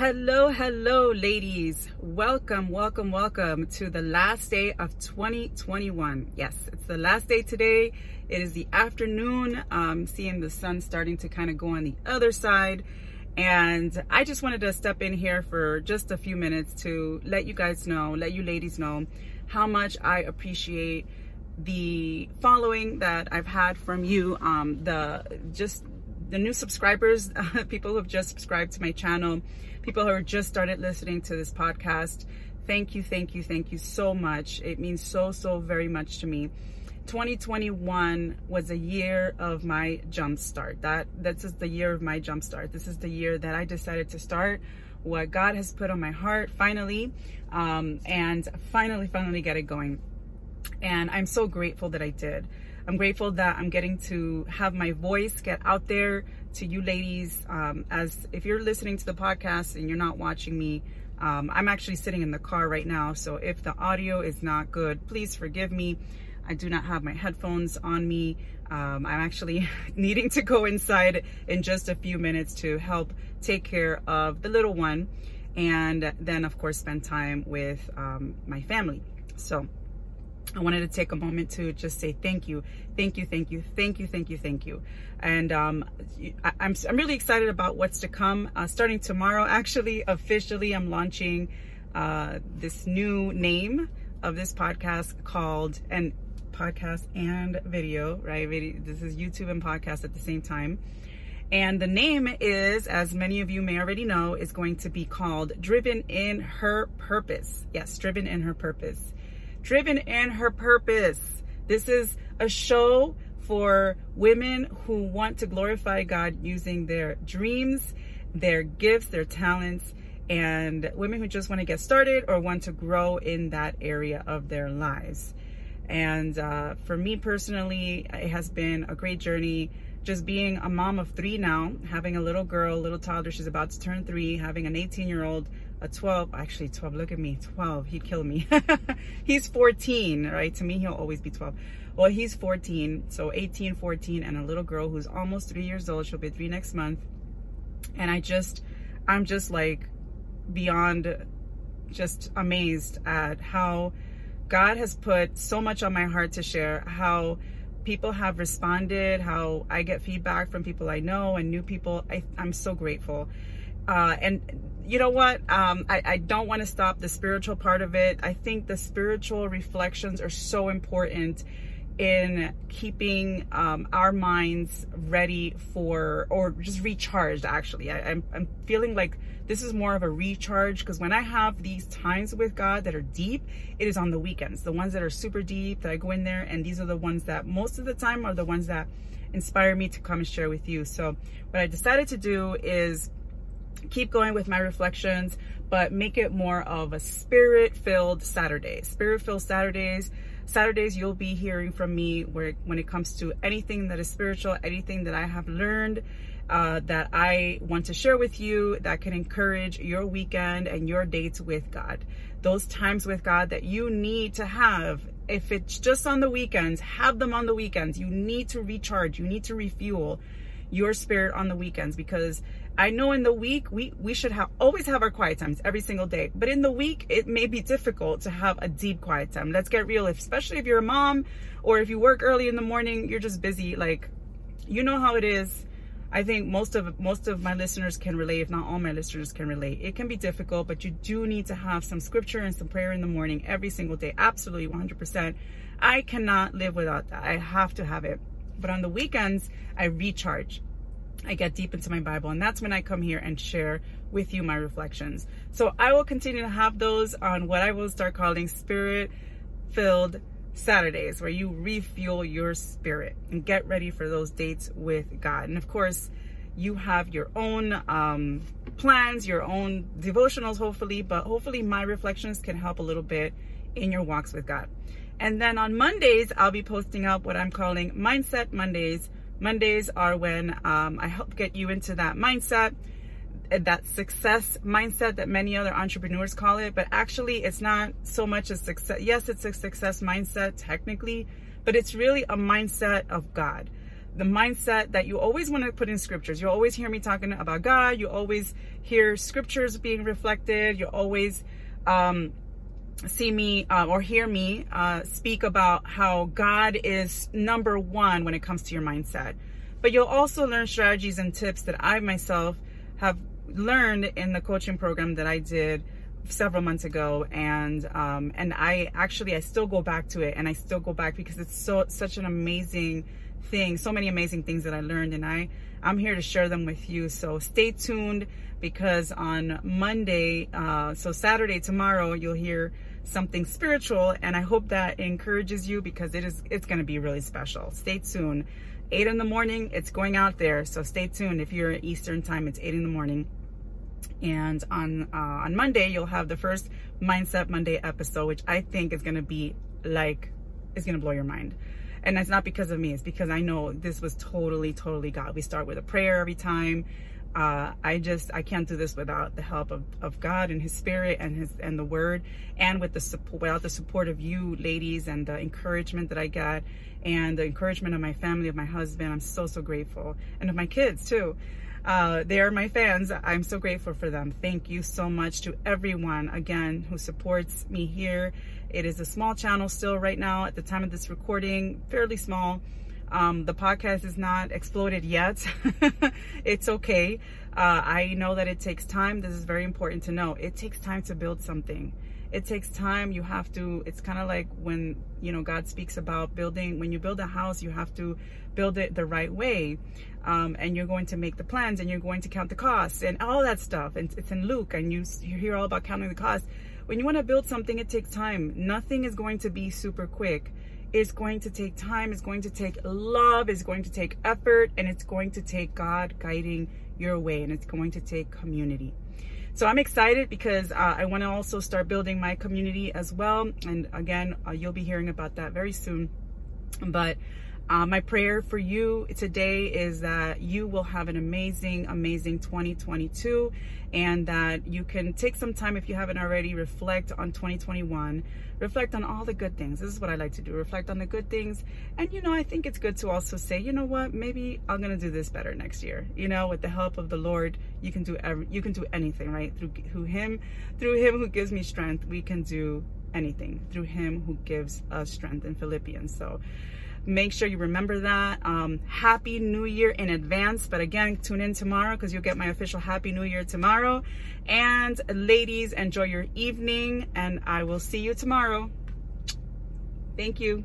Hello, hello, ladies. Welcome, welcome, welcome to the last day of 2021. Yes, it's the last day today. It is the afternoon. Seeing the sun starting to kind of go on the other side. And I just wanted to step in here for just a few minutes to let you guys know, let you ladies know how much I appreciate the following that I've had from you. Um, the just the new subscribers, people who have just subscribed to my channel, people who have just started listening to this podcast. Thank you, thank you, thank you so much. It means so, so very much to me. 2021 was a year of my jump start. That this is the year of my jump start. This is the year that I decided to start what God has put on my heart finally, um, and finally, finally get it going. And I'm so grateful that I did. I'm grateful that I'm getting to have my voice get out there to you ladies. Um, as if you're listening to the podcast and you're not watching me, um, I'm actually sitting in the car right now. So if the audio is not good, please forgive me. I do not have my headphones on me. Um, I'm actually needing to go inside in just a few minutes to help take care of the little one and then of course spend time with um, my family. So I wanted to take a moment to just say thank you, thank you, thank you, thank you, thank you, thank you. And um, I, I'm, I'm really excited about what's to come. Uh, starting tomorrow, actually, officially, I'm launching uh, this new name of this podcast called, and podcast and video, right? This is YouTube and podcast at the same time. And the name is, as many of you may already know, is going to be called Driven in Her Purpose. Yes, Driven in Her Purpose driven in her purpose. This is a show for women who want to glorify God using their dreams, their gifts, their talents, and women who just want to get started or want to grow in that area of their lives. And uh, for me personally, it has been a great journey just being a mom of three now, having a little girl, little toddler, she's about to turn three, having an 18 year old a 12, actually 12, look at me, 12, he'd kill me. he's 14, right? To me, he'll always be 12. Well, he's 14, so 18, 14, and a little girl who's almost three years old. She'll be three next month. And I just, I'm just like beyond just amazed at how God has put so much on my heart to share, how people have responded, how I get feedback from people I know and new people. I, I'm so grateful. Uh, and you know what? Um, I, I don't want to stop the spiritual part of it. I think the spiritual reflections are so important in keeping um, our minds ready for, or just recharged, actually. I, I'm, I'm feeling like this is more of a recharge because when I have these times with God that are deep, it is on the weekends. The ones that are super deep that I go in there, and these are the ones that most of the time are the ones that inspire me to come and share with you. So, what I decided to do is keep going with my reflections, but make it more of a spirit filled Saturday. Spirit filled Saturdays. Saturdays, you'll be hearing from me where, when it comes to anything that is spiritual, anything that I have learned, uh, that I want to share with you that can encourage your weekend and your dates with God. Those times with God that you need to have. If it's just on the weekends, have them on the weekends. You need to recharge, you need to refuel your spirit on the weekends because I know in the week we we should have always have our quiet times every single day. But in the week it may be difficult to have a deep quiet time. Let's get real, especially if you're a mom or if you work early in the morning, you're just busy like you know how it is. I think most of most of my listeners can relate, if not all my listeners can relate. It can be difficult, but you do need to have some scripture and some prayer in the morning every single day. Absolutely 100%. I cannot live without that. I have to have it. But on the weekends, I recharge. I get deep into my Bible, and that's when I come here and share with you my reflections. So I will continue to have those on what I will start calling spirit filled Saturdays, where you refuel your spirit and get ready for those dates with God. And of course, you have your own um, plans, your own devotionals, hopefully, but hopefully, my reflections can help a little bit in your walks with God. And then on Mondays, I'll be posting up what I'm calling Mindset Mondays Mondays are when um, I help get you into that mindset, that success mindset that many other entrepreneurs call it. But actually, it's not so much a success. Yes, it's a success mindset technically, but it's really a mindset of God. the mindset that you always want to put in scriptures. You always hear me talking about God. You always hear scriptures being reflected. You always um, see me uh, or hear me uh, speak about how God is number one when it comes to your mindset. But you'll also learn strategies and tips that I myself have learned in the coaching program that I did several months ago and um, and I actually I still go back to it and I still go back because it's so such an amazing thing so many amazing things that I learned and I I'm here to share them with you. So stay tuned because on Monday uh, so Saturday tomorrow you'll hear something spiritual and I hope that encourages you because it is it's going to be really special. Stay tuned. 8 in the morning it's going out there so stay tuned. If you're Eastern time it's 8 in the morning. And on uh, on Monday you'll have the first Mindset Monday episode, which I think is gonna be like is gonna blow your mind. And that's not because of me; it's because I know this was totally, totally God. We start with a prayer every time. Uh, I just I can't do this without the help of, of God and His Spirit and His and the Word, and with the support without the support of you ladies and the encouragement that I got, and the encouragement of my family, of my husband. I'm so so grateful, and of my kids too. Uh, they are my fans. I'm so grateful for them. Thank you so much to everyone again who supports me here. It is a small channel still right now at the time of this recording, fairly small. Um, the podcast is not exploded yet. it's okay. Uh, I know that it takes time. This is very important to know. It takes time to build something. It takes time. You have to, it's kind of like when, you know, God speaks about building, when you build a house, you have to build it the right way um, and you're going to make the plans and you're going to count the costs and all that stuff. And it's in Luke, and you, you hear all about counting the costs. When you want to build something, it takes time. Nothing is going to be super quick. It's going to take time. It's going to take love. It's going to take effort. And it's going to take God guiding your way. And it's going to take community. So I'm excited because uh, I want to also start building my community as well. And again, uh, you'll be hearing about that very soon. But uh, my prayer for you today is that you will have an amazing, amazing 2022 and that you can take some time, if you haven't already, reflect on 2021, reflect on all the good things. This is what I like to do reflect on the good things. And, you know, I think it's good to also say, you know what, maybe I'm going to do this better next year. You know, with the help of the Lord, you can do every, you can do anything, right? Through, through Him, through Him who gives me strength, we can do anything through Him who gives us strength in Philippians. So, Make sure you remember that. Um, happy New Year in advance. But again, tune in tomorrow because you'll get my official Happy New Year tomorrow. And ladies, enjoy your evening and I will see you tomorrow. Thank you.